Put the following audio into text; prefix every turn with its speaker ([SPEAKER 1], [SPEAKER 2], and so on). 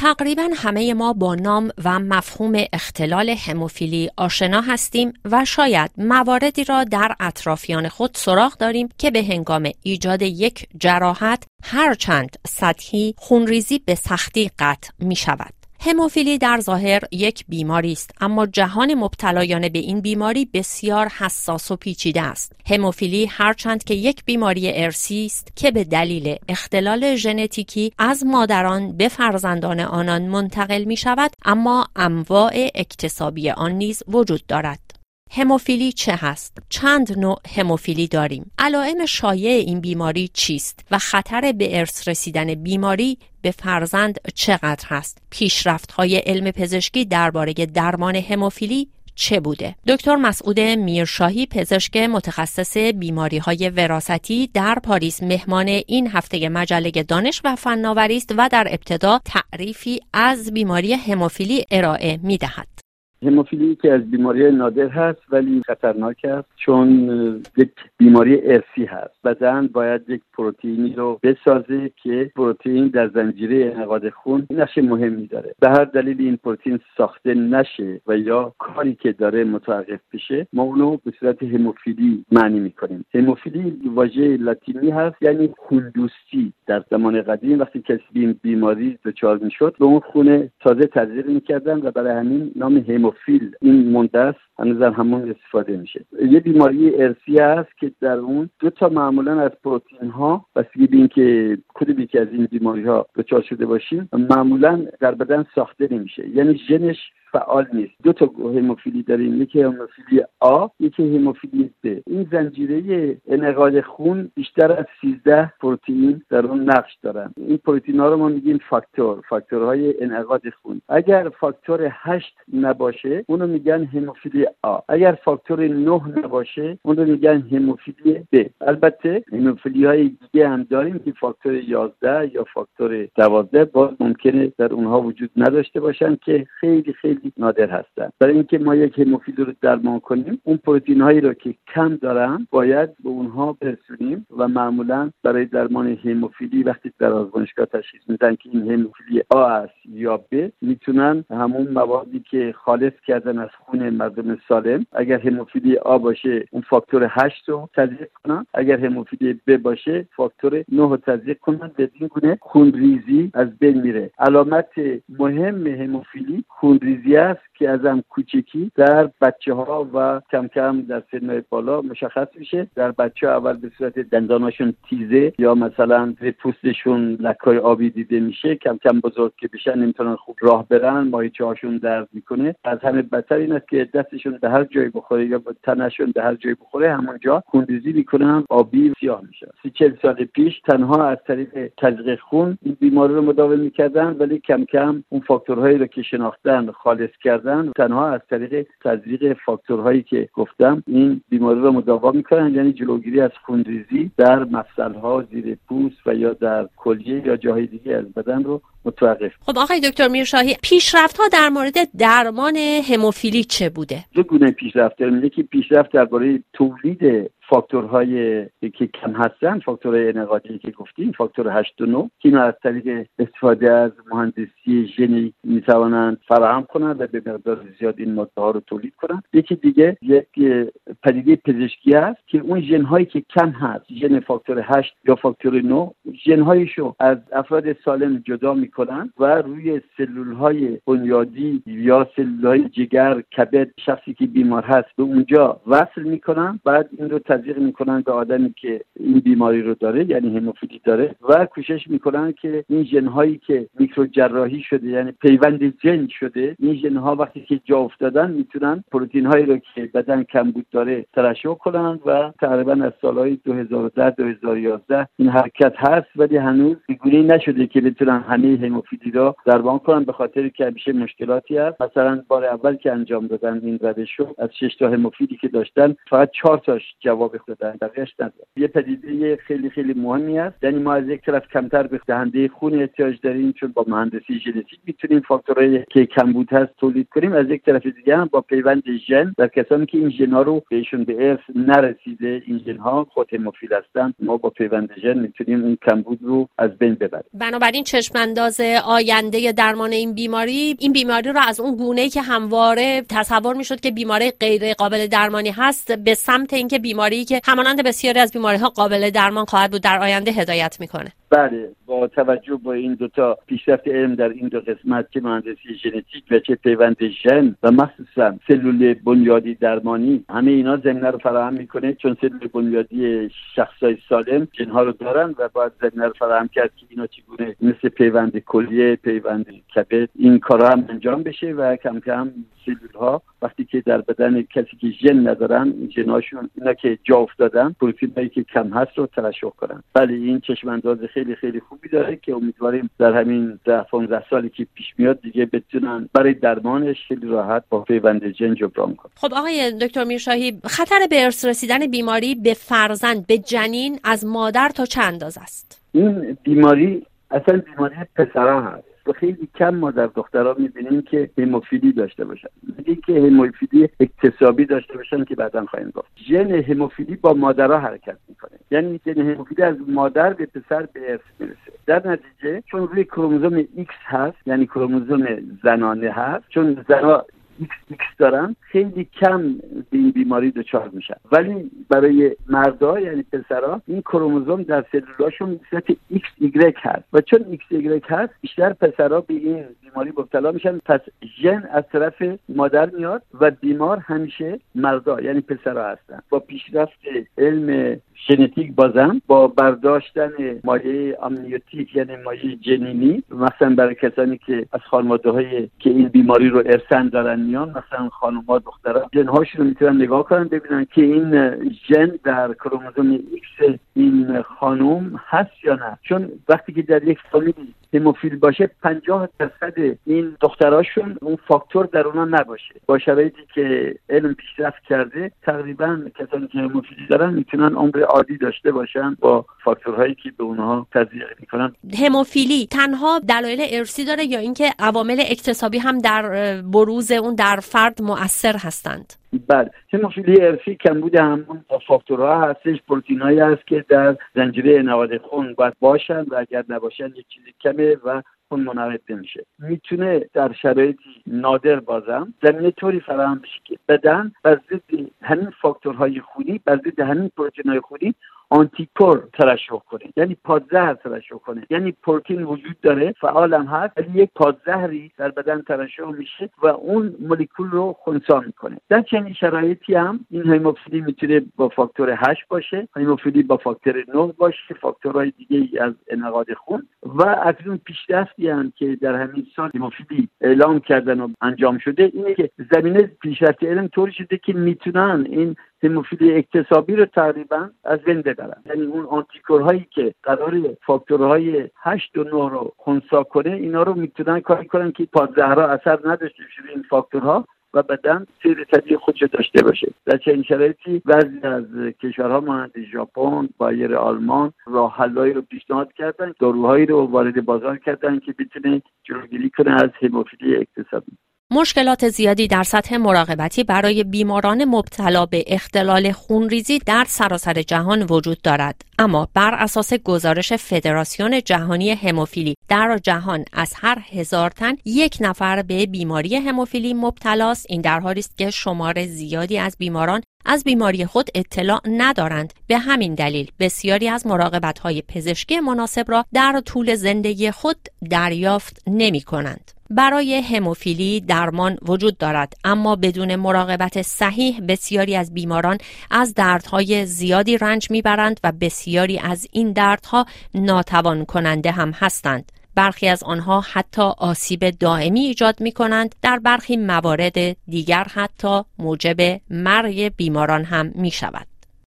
[SPEAKER 1] تقریبا همه ما با نام و مفهوم اختلال هموفیلی آشنا هستیم و شاید مواردی را در اطرافیان خود سراغ داریم که به هنگام ایجاد یک جراحت هرچند سطحی خونریزی به سختی قطع می شود. هموفیلی در ظاهر یک بیماری است اما جهان مبتلایان به این بیماری بسیار حساس و پیچیده است هموفیلی هرچند که یک بیماری ارسی است که به دلیل اختلال ژنتیکی از مادران به فرزندان آنان منتقل می شود اما انواع اکتسابی آن نیز وجود دارد هموفیلی چه هست؟ چند نوع هموفیلی داریم؟ علائم شایع این بیماری چیست؟ و خطر به ارث رسیدن بیماری به فرزند چقدر هست؟ پیشرفت های علم پزشکی درباره درمان هموفیلی چه بوده؟ دکتر مسعود میرشاهی پزشک متخصص بیماری های وراثتی در پاریس مهمان این هفته مجله دانش و فناوری است و در ابتدا تعریفی از بیماری هموفیلی ارائه می دهد.
[SPEAKER 2] هموفیلی که از بیماری نادر هست ولی خطرناک است چون یک بیماری ارسی هست. بدن باید یک پروتئینی رو بسازه که پروتئین در زنجیره انعقاد خون نقش مهمی داره. به هر دلیل این پروتئین ساخته نشه و یا کاری که داره متوقف بشه ما اونو به صورت هموفیلی معنی می‌کنیم. هموفیلی واژه لاتینی هست یعنی دوستی. در زمان قدیم وقتی کسی این بیماری دچار می‌شد به اون خونه تازه تزریق می‌کردن و برای همین نام هموفیل این مونده است هنوز همون استفاده میشه. یه بیماری ارسی است که در اون دو تا معمولا از پروتئین ها بستگی به اینکه کدوم یکی از این بیماری ها دچار شده باشیم معمولا در بدن ساخته نمیشه. یعنی ژنش فعال نیست. دو تا هموفیلی داریم. یکی هموفیلی آ یکی هموفیلی ب. این زنجیره انعقاد خون بیشتر از 13 پروتئین در اون نقش دارن. این پروتئین ها رو ما میگیم فاکتور فاکتورهای انعقاد خون. اگر فاکتور 8 نباشه اونو میگن هموفیلی آ. اگر فاکتور 9 نباشه اونو میگن هموفیلی ب. البته هموفیلی های دیگه هم داریم که فاکتور 11 یا فاکتور 12 باز ممکنه در اونها وجود نداشته باشن که خیلی خیلی خیلی نادر هستن. برای اینکه ما یک هموفیل رو درمان کنیم اون پروتئین هایی رو که کم دارن باید به اونها برسونیم و معمولا برای درمان هموفیلی وقتی در آزمایشگاه تشخیص میدن که این هموفیلی آ است یا ب می‌تونن همون موادی که خالص کردن از خون مردم سالم اگر هموفیلی آ باشه اون فاکتور 8 رو تزریق کنن اگر هموفیلی ب باشه فاکتور 9 رو تزریق کنن بدین گونه خونریزی از بین میره. علامت مهم هموفیلی خونریزی است که ازم کوچکی در بچه ها و کم کم در سن بالا مشخص میشه. در بچه ها اول به صورت دنداناشون تیزه یا مثلا پوستشون لکای آبی دیده میشه. کم کم بزرگ که بشن نمی‌تونن خوب راه برن. ماهیچه هاشون درد می‌کنه. از همه بدتر این است که دستشون به هر جایی بخوره یا تنشون به هر جایی بخوره همونجا خونریزی می‌کنن آبی سیاه میشه. سی چل سال پیش تنها از طریق تزریق خون این بیماری رو مداوم می‌کردن ولی کم کم اون فاکتورهایی رو که شناختن خالص کردن. تنها از طریق تزریق فاکتورهایی که گفتم این بیماری رو مداوا می‌کنن. یعنی جلوگیری از خونریزی در مفصلها زیر پوست و یا در کلیه یا جاهای دیگه از بدن رو متوقف.
[SPEAKER 1] خب آقای دکتر میرشاهی پیشرفت ها در مورد درمان هموفیلی چه بوده؟
[SPEAKER 2] دو گونه پیشرفت داریم. یکی پیشرفت درباره تولید فاکتورهای که کم هستن فاکتورهای انعقادی که گفتیم فاکتور 8 و 9 که اینو از طریق استفاده از مهندسی ژنی می‌توانند فراهم کنند و به مقدار زیاد این ماده رو تولید کنند. یکی دیگه یک پدیده پزشکی است که اون ژن هایی که کم هست ژن فاکتور 8 یا فاکتور 9 ژن هایشو از افراد سالم جدا می‌کنند و روی سلول های بنیادی یا سلول های جگر کبد شخصی که بیمار هست به اونجا وصل می‌کنن بعد این رو تزریق می‌کنن به آدمی که این بیماری رو داره یعنی هموفیلی داره و کوشش می‌کنن که این ژن هایی که میکرو جراحی شده یعنی پیوند ژن شده این ژن ها وقتی که جا افتادن می‌تونن پروتئین هایی رو که بدن کمبود داره ترشح کنن و تقریبا از سالهای 2010 2011 این حرکت هست ولی هنوز گونه نشده که بتونن همه هموفیلی را درمان کنن به خاطر که همیشه مشکلاتی هست. مثلا بار اول که انجام دادن این روش رو از 6 تا هموفیلی که داشتن فقط 4 تاش جواب به دادن بقیهش یه پدیده خیلی خیلی مهمی است یعنی ما از یک طرف کمتر به دهنده خون احتیاج داریم چون با مهندسی ژنتیک می‌تونیم فاکتورهای که کمبود هست تولید کنیم. از یک طرف دیگه هم با پیوند ژن در کسانی که این ژن رو بهشون به ارث نرسیده این ژن ها خود هموفیل هستن. ما با پیوند ژن می‌تونیم اون کمبود رو از بین ببریم.
[SPEAKER 1] بنابراین چشم انداز آینده درمان این بیماری این بیماری رو از اون گونه که همواره تصور می‌شد که بیماری غیر قابل درمانی هست به سمت اینکه بیماری که همانند بسیاری از بیماری ها قابل درمان خواهد بود در آینده هدایت می‌کنه
[SPEAKER 2] بله با توجه با این دوتا پیشرفت علم در این دو قسمت که مهندسی ژنتیک و چه پیوند ژن و مخصوصا سلول بنیادی درمانی همه اینا زمینه رو فراهم می‌کنه چون سلول بنیادی شخصای سالم جنها رو دارن و باید زمینه رو فراهم کرد که اینا چگونه مثل پیوند کلیه پیوند کبد این کارا هم انجام بشه و کم کم سلول ها وقتی که در بدن کسی که ژن ندارن ژنهاشون اینا که جا افتادن پروتین هایی که کم هست رو ترشح کنن. بله این چشم انداز خیلی خیلی خوبی داره که امیدواریم در همین ده 15 سالی که پیش میاد دیگه بتونن برای درمانش خیلی راحت با پیوند ژن جبران کنن.
[SPEAKER 1] خب آقای دکتر میرشاهی خطر به ارث رسیدن بیماری به فرزند به جنین از مادر تا چند اندازه است؟
[SPEAKER 2] این بیماری اصلا بیماری پسرها هست. خیلی کم ما در دخترها می‌بینیم که هموفیلی داشته باشن. میگه که هموفیلی اکتسابی داشته باشن که بعدا خواهیم گفت. ژن هموفیلی با مادرها حرکت می‌کنه. یعنی ژن هموفیلی از مادر به پسر به ارث می‌رسه. در نتیجه چون روی کروموزوم X هست یعنی کروموزوم زنانه هست چون زنها ایکس دارن خیلی کم به این بیماری دچار میشن. ولی برای مردا یعنی پسرا این کروموزوم در سلولاشون ایکس ایگرگ هست. و چون ایگرگ هست بیشتر پسرا به این بیماری مبتلا میشن. پس ژن از طرف مادر میاد و بیمار همیشه مردا یعنی پسرا هستن. با پیشرفت علم ژنتیک بازم با برداشتن مایع آمنیوتیک یعنی مایع جنینی مثلا برای کسانی که از خانواده های که این بیماری رو ارثاً دارن میان مثلا خانوما دخترها ژنهاش رو می‌تونن نگاه کنن ببینن که این ژن در کروموزوم ایکس این خانم هست یا نه. چون وقتی که در یک فامیلی هموفیل باشه پنجاه درصد این دختراشون اون فاکتور در اونا نباشه. با شرایطی که علم پیشرفت کرده تقریبا کسانی که هموفیلی دارن می‌تونن عمر عادی داشته باشن با فاکتورهایی که به اونها تزریق می‌کنن.
[SPEAKER 1] هموفیلی تنها دلایل ارثی داره یا اینکه عوامل اکتسابی هم در بروز اون در فرد مؤثر هستند؟
[SPEAKER 2] بله. هموفیلی ارثی کمبود همون فاکتورها هستش پروتینایی هست که در زنجیره انعقاد خون باید باشن و اگر نباشن یک چیزی کمه و خون منعقد نمیشه. می‌تونه در شرایطی نادر بازم زمینه طوری فراهم بشه که بدن بر ضد همین فاکتورهای خونی بر ضد همین پروتینهای خونی anticorps ترشح کنه. یعنی پادزهر ترشح کنه. یعنی پروتین وجود داره فعالم هست ولی یک پادزهری در بدن ترشح میشه و اون مولکول رو خونسا می‌کنه. در چنین شرایطی هم این هموفیلی می‌تونه با فاکتور 8 باشه هموفیلی با فاکتور 9 باشه فاکتورهای دیگه از انعقاد خون. و اکنون پیشرفتی هم که در همین سال هیموفیلی اعلام کردن و انجام شده اینه که زمینه پیشرفت علم طوری شده که می‌تونن این هموفیلی اکتسابی رو تقریبا از بین ببرن. یعنی اون آنتیکورهایی که قرار فاکتورهای 8 و 9 رو خونسا کنه اینا رو می‌تونن کاری کنن که پادزهرها اثر نداشته باشه این فاکتورها و بدن سیر طبیعی خودش داشته باشه. در چنین شرایطی بعضی از کشورها مانند ژاپن بایر آلمان راه حلایی رو پیشنهاد کردن داروهایی رو وارد بازار کردن که بتونه جلوگیری کنه از هموفیلی اکتسابی.
[SPEAKER 1] مشکلات زیادی در سطح مراقبتی برای بیماران مبتلا به اختلال خونریزی در سراسر جهان وجود دارد. اما بر اساس گزارش فدراسیون جهانی هموفیلی در جهان از هر هزار تن یک نفر به بیماری هموفیلی مبتلاست. این در حالی است که شمار زیادی از بیماران از بیماری خود اطلاع ندارند. به همین دلیل بسیاری از مراقبت های پزشکی مناسب را در طول زندگی خود دریافت نمی کنند. برای هموفیلی درمان وجود دارد اما بدون مراقبت صحیح بسیاری از بیماران از دردهای زیادی رنج می‌برند و بسیاری از این دردها ناتوان کننده هم هستند. برخی از آنها حتی آسیب دائمی ایجاد می کنند در برخی موارد دیگر حتی موجب مرگ بیماران هم می شود